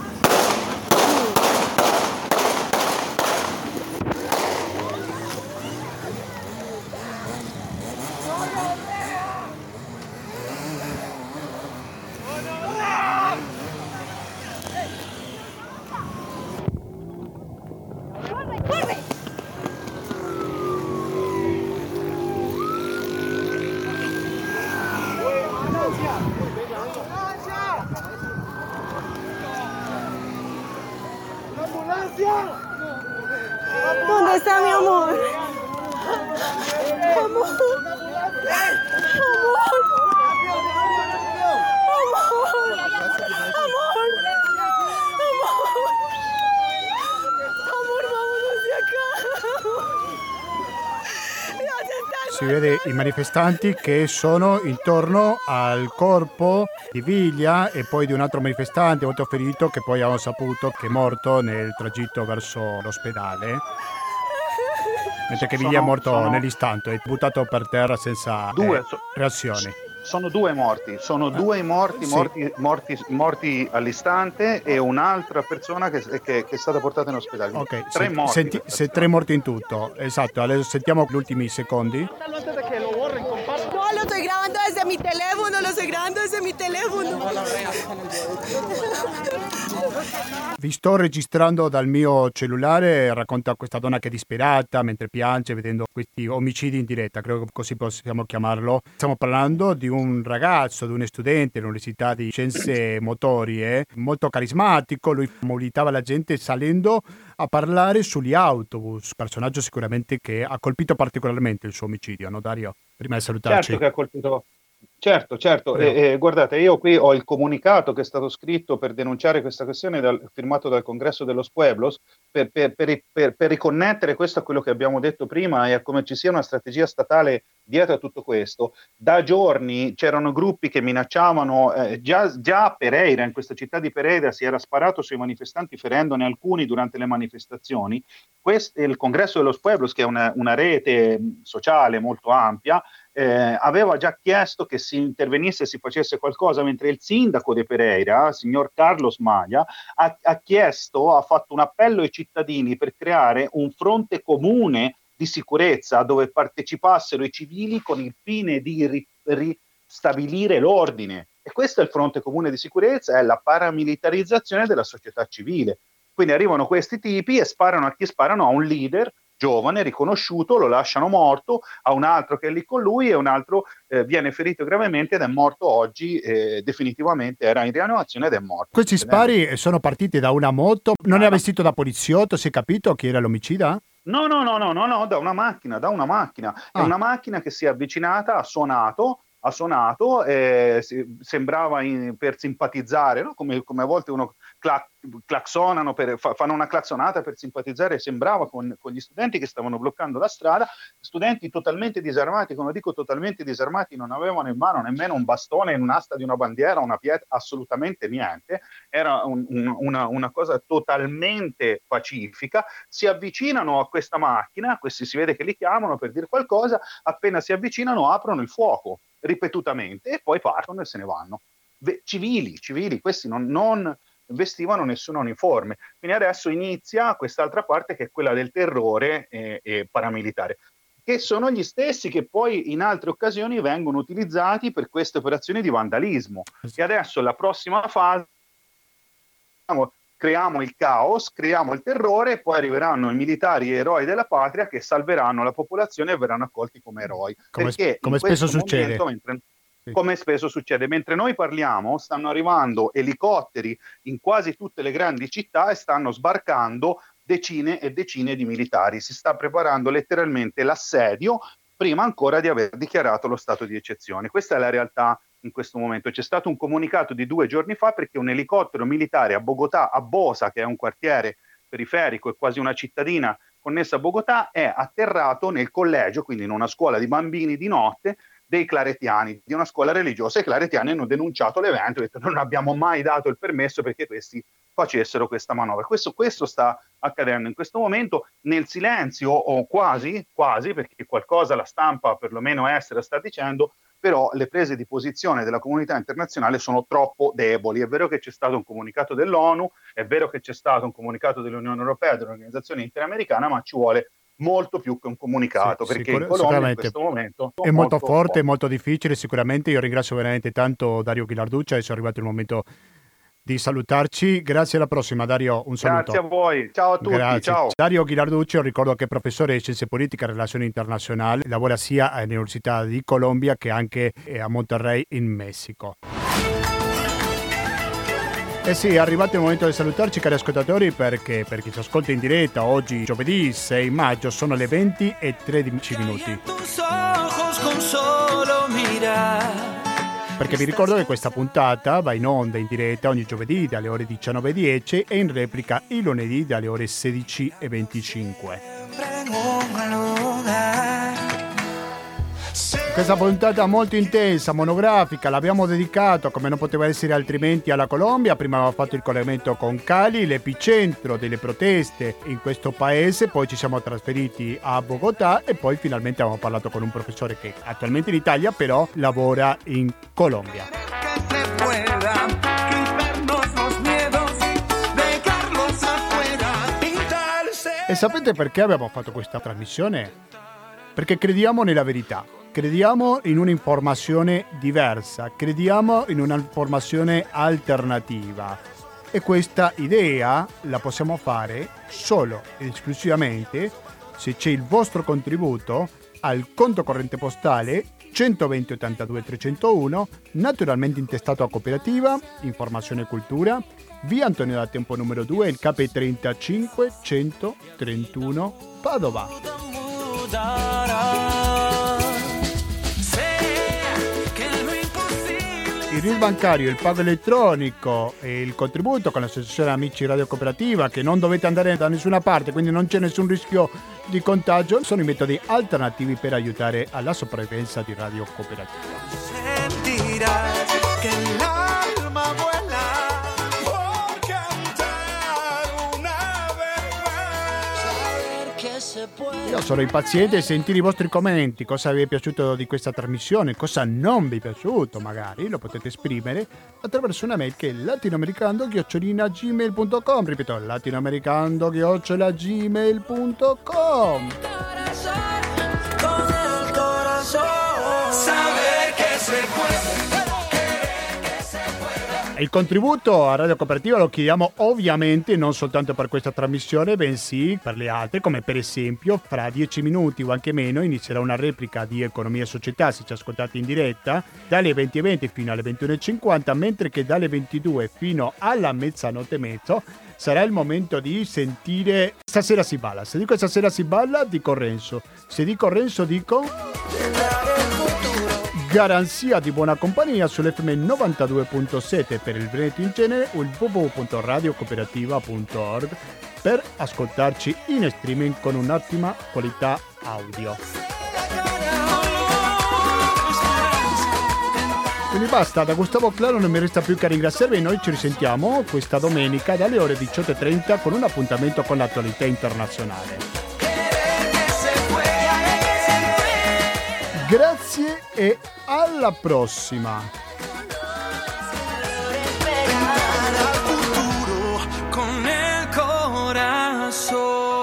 Manifestanti che sono intorno al corpo di Viglia e poi di un altro manifestante molto ferito che poi abbiamo saputo che è morto nel tragitto verso l'ospedale. Mentre che Viglia è morto sono- nell'istante, è buttato per terra senza Due, eh, so- reazioni. Sono due morti, sono due morti, sì. morti, morti, morti all'istante e un'altra persona che, che- che è stata portata in ospedale. Ok, tre se, morti. senti- se tre morti in tutto, esatto. Adesso sentiamo gli ultimi secondi. No, lo estoy grabando desde mi desde mi teléfono. Vi sto registrando dal mio cellulare, racconta questa donna che è disperata mentre piange vedendo questi omicidi in diretta, credo che così possiamo chiamarlo. Stiamo parlando di un ragazzo, di un studente dell'Università di Scienze Motorie, molto carismatico, lui mobilitava la gente salendo a parlare sugli autobus, personaggio sicuramente che ha colpito particolarmente il suo omicidio, no Dario? Prima di salutarci. Certo che ha colpito. Certo, certo. E- e guardate, io qui ho il comunicato che è stato scritto per denunciare questa questione, dal- firmato dal Congresso de los Pueblos, per, per- per- per- per riconnettere questo a quello che abbiamo detto prima e a come ci sia una strategia statale dietro a tutto questo. Da giorni c'erano gruppi che minacciavano, eh, già, già a Pereira, in questa città di Pereira, si era sparato sui manifestanti ferendone alcuni durante le manifestazioni. Questo, il Congresso de los Pueblos, che è una, una rete sociale molto ampia, eh, aveva già chiesto che si intervenisse e si facesse qualcosa, mentre il sindaco di Pereira, signor Carlos Maglia, ha, ha chiesto, ha fatto un appello ai cittadini per creare un fronte comune di sicurezza dove partecipassero i civili con il fine di ri- ristabilire l'ordine. E questo è il fronte comune di sicurezza, è la paramilitarizzazione della società civile. Quindi arrivano questi tipi e sparano a chi sparano a un leader giovane, riconosciuto, lo lasciano morto, a un altro che è lì con lui e un altro eh, viene ferito gravemente ed è morto oggi, eh, definitivamente era in rianimazione ed è morto. Questi spari sono partiti da una moto, non era vestito da poliziotto, si è capito chi era l'omicida? No, no, no, no, no, no, da una macchina, da una macchina. È Ah. una macchina che si è avvicinata, ha suonato ha suonato, eh, sembrava in, per simpatizzare, no? come, come, a volte uno claxonano per, fa, fanno una claxonata per simpatizzare, sembrava con, con, gli studenti che stavano bloccando la strada, studenti totalmente disarmati, come dico totalmente disarmati, non avevano in mano nemmeno un bastone, un'asta di una bandiera, una pietra, assolutamente niente, era un, un, una, una cosa totalmente pacifica, si avvicinano a questa macchina, questi si vede che li chiamano per dire qualcosa, appena si avvicinano aprono il fuoco ripetutamente e poi partono e se ne vanno. Civili, civili, questi non, non vestivano nessun uniforme. Quindi adesso inizia quest'altra parte che è quella del terrore eh, eh, paramilitare, che sono gli stessi che poi in altre occasioni vengono utilizzati per queste operazioni di vandalismo. E adesso la prossima fase, diciamo, creiamo il caos, creiamo il terrore e poi arriveranno i militari eroi della patria che salveranno la popolazione e verranno accolti come eroi. Come, Perché come spesso succede. Momento, mentre, come spesso succede. Mentre noi parliamo, stanno arrivando elicotteri in quasi tutte le grandi città e stanno sbarcando decine e decine di militari. Si sta preparando letteralmente l'assedio prima ancora di aver dichiarato lo stato di eccezione. Questa è la realtà in questo momento. C'è stato un comunicato di due giorni fa perché un elicottero militare a Bogotà, a Bosa, che è un quartiere periferico e quasi una cittadina connessa a Bogotà, è atterrato nel collegio, quindi in una scuola di bambini di notte, dei claretiani, di una scuola religiosa. I claretiani hanno denunciato l'evento e detto non abbiamo mai dato il permesso perché questi facessero questa manovra. Questo, questo sta accadendo in questo momento nel silenzio o quasi, quasi, perché qualcosa la stampa perlomeno estera sta dicendo, però le prese di posizione della comunità internazionale sono troppo deboli. È vero che c'è stato un comunicato dell'ONU, è vero che c'è stato un comunicato dell'Unione Europea, dell'Organizzazione Interamericana, ma ci vuole molto più che un comunicato sì, perché sicur- in Colombia in questo momento è molto, molto forte, molto. molto difficile sicuramente io ringrazio veramente tanto Dario Ghilarduccia adesso è arrivato il momento di salutarci. Grazie alla prossima, Dario. Un saluto. Grazie a voi. Ciao a tutti. Grazie. Ciao. Dario Ghilarducci, ricordo che è professore di Scienze Politiche e Relazioni Internazionali, lavora sia all'Università di Colombia che anche a Monterrey in Messico. Eh sì, è arrivato il momento di salutarci cari ascoltatori perché per chi ci ascolta in diretta oggi giovedì 6 maggio sono le 20 e 13 minuti. Perché vi ricordo che questa puntata va in onda in diretta ogni giovedì dalle ore 19.10 e in replica il lunedì dalle ore 16.25. Questa puntata molto intensa, monografica, l'abbiamo dedicato, come non poteva essere altrimenti, alla Colombia. Prima avevamo fatto il collegamento con Cali, l'epicentro delle proteste in questo paese, poi ci siamo trasferiti a Bogotà e poi finalmente abbiamo parlato con un professore che attualmente in Italia però lavora in Colombia. E sapete perché abbiamo fatto questa trasmissione? Perché crediamo nella verità crediamo in un'informazione diversa, crediamo in un'informazione alternativa e questa idea la possiamo fare solo ed esclusivamente se c'è il vostro contributo al conto corrente postale 120 82 301, naturalmente intestato a cooperativa, informazione e cultura, via Antonio da Tempo numero 2, il KP35 131 Padova. Il RIL bancario, il pago elettronico e il contributo con l'associazione Amici Radio Cooperativa, che non dovete andare da nessuna parte, quindi non c'è nessun rischio di contagio, sono i metodi alternativi per aiutare alla sopravvivenza di Radio Cooperativa. Io sono impaziente a sentire i vostri commenti, cosa vi è piaciuto di questa trasmissione, cosa non vi è piaciuto magari, lo potete esprimere attraverso una mail che è latinoamericando-gmail.com ripeto, latinoamericando-gmail.com Saber que se puede il contributo a Radio Cooperativa lo chiediamo ovviamente non soltanto per questa trasmissione, bensì per le altre, come per esempio fra dieci minuti o anche meno inizierà una replica di Economia e Società, se ci ascoltate in diretta, dalle 20.20 fino alle 21.50, mentre che dalle 22 fino alla mezzanotte e mezzo sarà il momento di sentire Stasera si balla. Se dico stasera si balla, dico Renzo. Se dico Renzo, dico garanzia di buona compagnia sull'FM 92.7 per il Veneto in genere o il www.radiocooperativa.org per ascoltarci in streaming con un'ottima qualità audio. Quindi basta, da Gustavo Claro non mi resta più che ringraziarvi. Noi ci risentiamo questa domenica dalle ore 18.30 con un appuntamento con l'attualità internazionale. Grazie e alla prossima. Al futuro con el corazón.